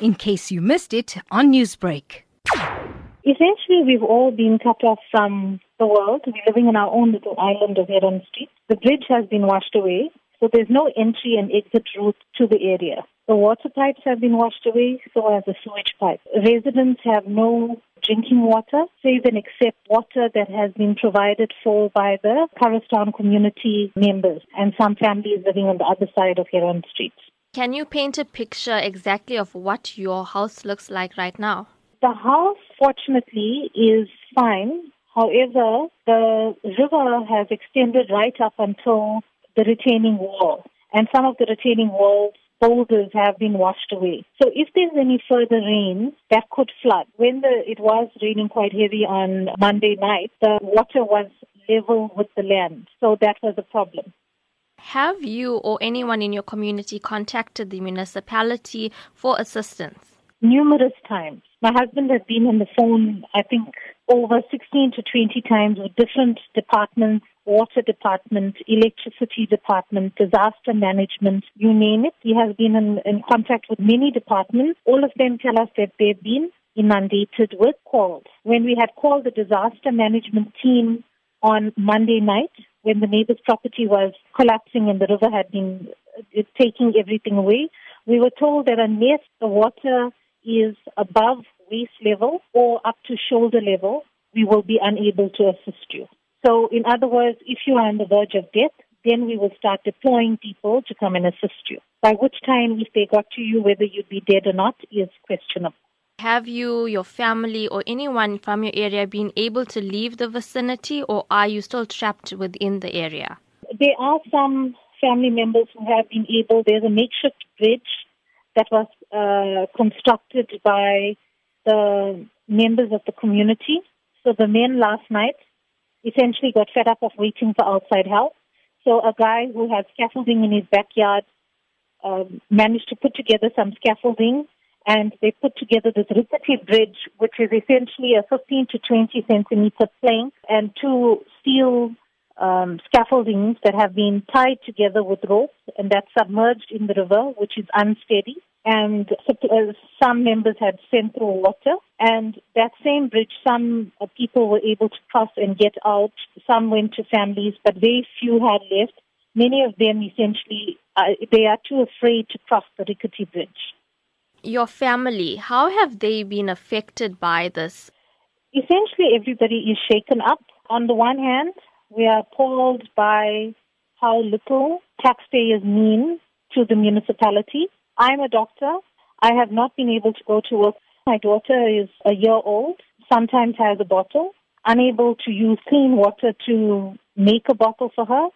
in case you missed it on Newsbreak. Essentially, we've all been cut off from the world. We're living in our own little island of Heron Street. The bridge has been washed away, so there's no entry and exit route to the area. The water pipes have been washed away, so has the sewage pipe. Residents have no drinking water, save and except water that has been provided for by the Kharwastan community members and some families living on the other side of Heron Street. Can you paint a picture exactly of what your house looks like right now? The house, fortunately, is fine. However, the river has extended right up until the retaining wall, and some of the retaining walls boulders have been washed away. So if there's any further rain, that could flood. When the, it was raining quite heavy on Monday night, the water was level with the land. So that was a problem. Have you or anyone in your community contacted the municipality for assistance? Numerous times. My husband has been on the phone, I think, over 16 to 20 times with different departments, water department, electricity department, disaster management, you name it. He has been in, in contact with many departments. All of them tell us that they've been inundated with calls. When we had called the disaster management team on Monday night, when the neighbor's property was collapsing and the river had been uh, taking everything away, we were told that unless the water is above waist level or up to shoulder level, we will be unable to assist you. So, in other words, if you are on the verge of death, then we will start deploying people to come and assist you. By which time, if they got to you, whether you'd be dead or not is questionable. Have you, your family, or anyone from your area been able to leave the vicinity, or are you still trapped within the area? There are some family members who have been able. There's a makeshift bridge that was uh, constructed by the members of the community. So the men last night essentially got fed up of waiting for outside help. So a guy who had scaffolding in his backyard um, managed to put together some scaffolding and they put together this rickety bridge, which is essentially a 15 to 20 centimeter plank and two steel um, scaffoldings that have been tied together with ropes and that's submerged in the river, which is unsteady. And uh, some members had sent through water. And that same bridge, some uh, people were able to cross and get out. Some went to families, but very few had left. Many of them essentially, uh, they are too afraid to cross the rickety bridge. Your family, how have they been affected by this? Essentially, everybody is shaken up. On the one hand, we are appalled by how little taxpayers mean to the municipality. I'm a doctor. I have not been able to go to work. My daughter is a year old, sometimes has a bottle, unable to use clean water to make a bottle for her.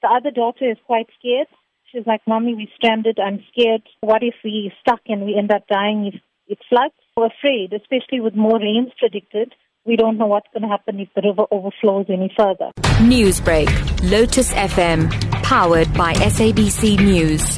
The other daughter is quite scared. She's like, Mommy, we're stranded. I'm scared. What if we stuck and we end up dying if it floods? We're afraid, especially with more rains predicted we don't know what's going to happen if the river overflows any further. Newsbreak, Lotus FM, powered by SABC News.